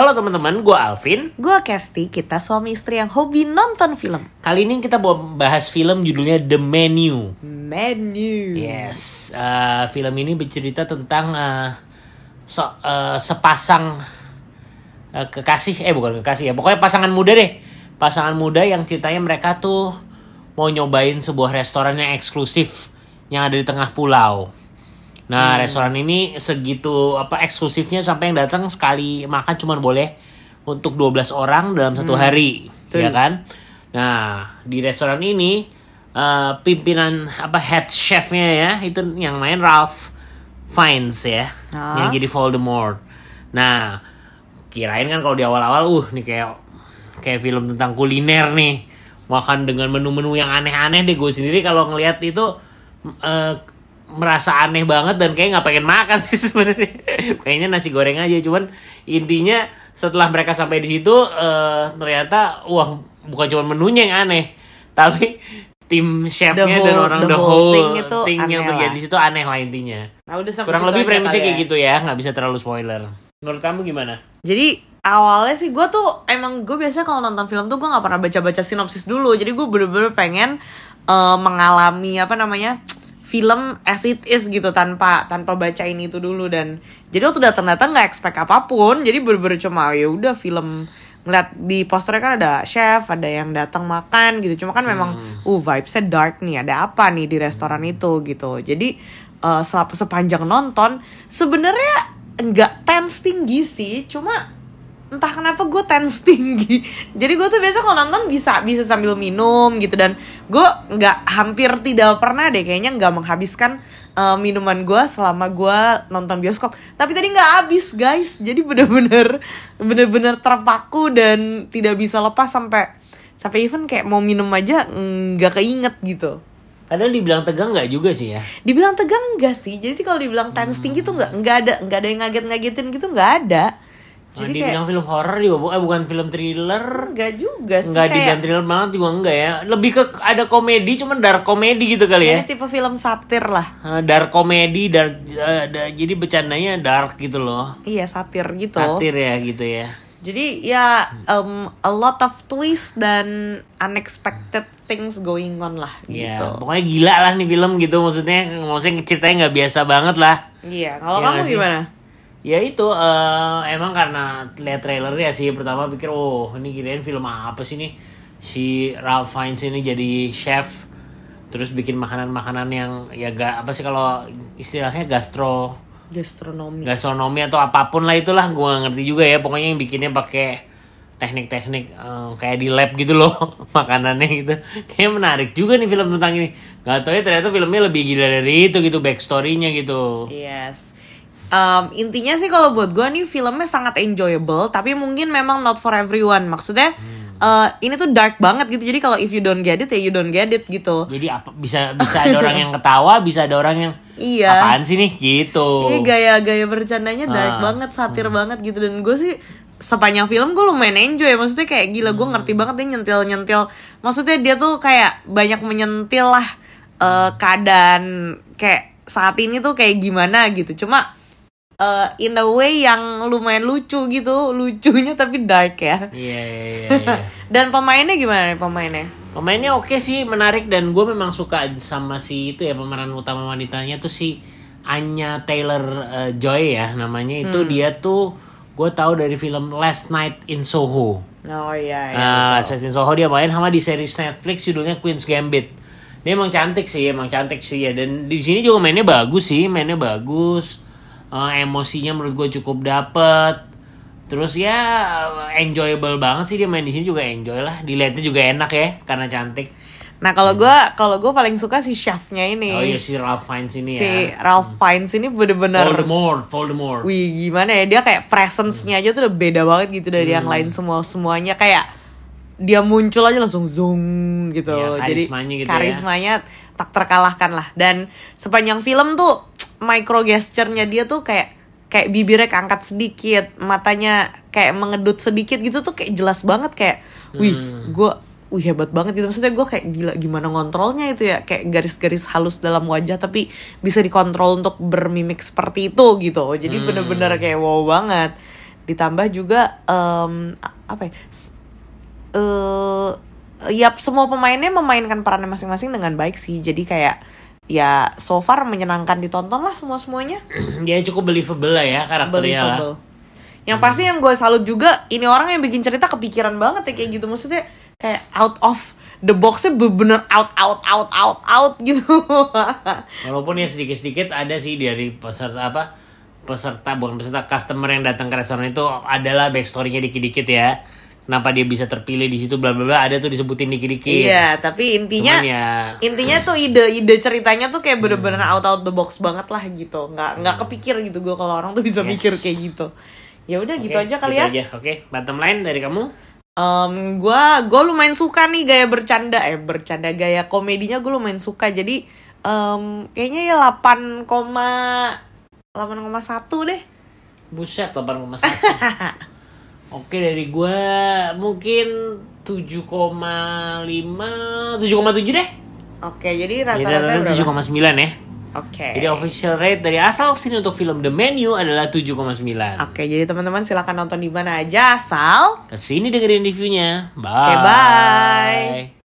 Halo teman-teman, gue Alvin. Gue Kesti, kita suami istri yang hobi nonton film. Kali ini kita mau bahas film judulnya The Menu. Menu. Yes, uh, film ini bercerita tentang uh, so- uh, sepasang uh, kekasih, eh bukan kekasih ya, pokoknya pasangan muda deh. Pasangan muda yang ceritanya mereka tuh mau nyobain sebuah restoran yang eksklusif yang ada di tengah pulau. Nah, restoran ini segitu apa eksklusifnya sampai yang datang sekali makan cuma boleh untuk 12 orang dalam satu hari, Betul. ya kan? Nah, di restoran ini eh, pimpinan apa head chefnya ya itu yang main Ralph Fiennes ya, Ah. yang jadi Voldemort. Nah, kirain kan kalau di awal-awal, uh, nih kayak kayak film tentang kuliner nih, makan dengan menu-menu yang aneh-aneh deh. Gue sendiri kalau ngelihat itu eh, merasa aneh banget dan kayak nggak pengen makan sih sebenarnya. Kayaknya nasi goreng aja, cuman intinya setelah mereka sampai di situ eh, ternyata wah bukan cuma menunya yang aneh, tapi tim chefnya The dan whole- orang the the whole whole thing itu thing yang terjadi situ aneh lah intinya. Nah, udah sampai Kurang lebih premisnya kayak ya. gitu ya, nggak bisa terlalu spoiler. Menurut kamu gimana? Jadi awalnya sih gue tuh emang gue biasanya kalau nonton film tuh gue nggak pernah baca-baca sinopsis dulu. Jadi gue bener-bener pengen eh, mengalami apa namanya film as it is gitu tanpa tanpa baca ini itu dulu dan jadi waktu datang-datang nggak expect apa pun. Jadi bener-bener cuma ya udah film ngeliat di posternya kan ada chef, ada yang datang makan gitu. Cuma kan memang uh vibesnya dark nih. Ada apa nih di restoran itu gitu. Jadi selap- sepanjang nonton sebenarnya nggak tense tinggi sih. Cuma entah kenapa gue tense tinggi. Jadi gue tuh biasa kalau nonton bisa bisa sambil minum gitu. Dan gue nggak hampir tidak pernah deh kayaknya nggak menghabiskan uh, minuman gue selama gue nonton bioskop. Tapi tadi nggak habis guys. Jadi bener-bener bener-bener terpaku dan tidak bisa lepas sampai sampai even kayak mau minum aja nggak keinget gitu. Padahal dibilang tegang nggak juga sih ya. dibilang tegang enggak sih? Jadi kalau dibilang tense tinggi tuh nggak nggak ada nggak ada yang ngaget-ngagetin gitu nggak ada Jadi kayak dibilang film horror juga, bu- eh, bukan film thriller. Enggak juga sih Nggak kayak dibilang thriller banget juga enggak ya. Lebih ke ada komedi, cuman dark komedi gitu kali ya. ini tipe film satir lah Eh, dark komedi, dark, eh, da- jadi bercandanya dark gitu loh. iya satir gitu Satir ya gitu ya. jadi ya um, a lot of twist dan unexpected things going on lah Ya, gitu pokoknya gila lah nih film gitu maksudnya. Maksudnya ceritanya nggak biasa banget lah. iya kalau Iya kamu sih? gimana Ya itu eh, emang karena lihat trailernya sih pertama pikir oh ini kirain film apa sih nih si Ralph Fiennes ini jadi chef terus bikin makanan-makanan yang ya ga, apa sih kalau istilahnya gastro gastronomi. gastronomi atau apa pun lah itulah gue gak ngerti juga ya pokoknya yang bikinnya pakai teknik-teknik eh, kayak di lab gitu loh makanannya gitu. Kayak menarik juga nih film tentang ini. Gak tau ya ternyata filmnya lebih gila dari itu gitu backstorynya gitu. Yes Um, intinya sih kalau buat gue nih filmnya sangat enjoyable tapi mungkin memang not for everyone. Maksudnya Hmm. uh, ini tuh dark banget gitu. Jadi kalau if you don't get it ya you don't get it gitu. Jadi apa bisa bisa ada orang yang ketawa, bisa ada orang yang Iya. apaan sih nih? Gitu. Ini gaya-gaya bercandanya dark Ah. banget, satir banget gitu. Dan gue sih sepanjang film gue lumayan enjoy. Maksudnya kayak gila gue ngerti banget dia nyentil nyentil maksudnya dia tuh kayak banyak menyentil lah eh, keadaan kayak saat ini tuh kayak gimana gitu. Cuma eh, in a way yang lumayan lucu gitu lucunya tapi dark ya Iya iya iya. iya. dan pemainnya gimana nih pemainnya Pemainnya oke sih, menarik dan gue memang suka sama si itu ya pemeran utama wanitanya tuh si Anya Taylor eh, Joy ya namanya itu dia tuh gue tahu dari film Last Night in Soho. oh iya iya Nah, Last Night in Soho dia main sama di series Netflix judulnya Queen's Gambit. Dia emang cantik sih, emang cantik sih ya. Dan di sini juga mainnya bagus sih, mainnya bagus. Eh, emosinya menurut gue cukup dapet. Terus ya enjoyable banget sih dia main di sini juga enjoy lah. Dilihatnya juga enak ya karena cantik. nah kalau gue kalau gue paling suka si chefnya ini Oh iya si Ralph Fiennes ini si ya. Ralph Fiennes ini bener-bener Voldemort, Voldemort. Wih gimana ya dia kayak presence-nya aja tuh udah beda banget gitu dari yang Hmm. lain semua semuanya kayak dia muncul aja langsung zoom gitu. Iya, Jadi karismanya gitu ya. karismanya tak terkalahkan lah. Dan sepanjang film tuh micro gesture-nya dia tuh kayak kayak bibirnya keangkat sedikit, matanya kayak mengedut sedikit gitu tuh kayak jelas banget kayak wih, Hmm. gue wih hebat banget gitu. Maksudnya gue kayak gila gimana ngontrolnya itu ya? Kayak garis-garis halus dalam wajah tapi bisa dikontrol untuk bermimik seperti itu gitu. Jadi Hmm. bener-bener kayak wow banget. Ditambah juga a- apa ya? S- eh ya semua pemainnya memainkan perannya masing-masing dengan baik sih. Jadi kayak ya so far menyenangkan ditonton lah semua semuanya dia cukup believable lah ya karakternya lah. believable. Yang pasti yang gue salut juga ini orang yang bikin cerita kepikiran banget ya kayak gitu maksudnya kayak out of the boxnya bener out out out out out gitu. Walaupun ya sedikit-sedikit ada sih dari peserta apa peserta bukan peserta customer yang datang ke restoran itu adalah backstory-nya dikit-dikit ya. Kenapa dia bisa terpilih di situ bla bla bla ada tuh disebutin dikit-dikit. Iya, tapi intinya Cuman ya intinya tuh ide-ide ceritanya tuh kayak bener-bener out out the box banget lah gitu. Nggak nggak kepikir gitu gue kalau orang tuh bisa Yes. mikir kayak gitu. Ya udah gitu Oke, aja kali ya. aja. Oke, bottom line dari kamu? Em, gua gue lumayan suka nih gaya bercanda eh bercanda gaya komedinya gue lumayan suka jadi em, kayaknya ya 8, 8,1 deh Buset 8,1 Oke dari gue mungkin 7,5 7,7 deh. Oke jadi rata-rata rata-rata berapa? 7,9 ya. Oke. Jadi official rate dari asal sini untuk film The Menu adalah 7,9 oke jadi teman-teman silakan nonton di mana aja asal Ke sini dengerin reviewnya. Bye. Oke, bye.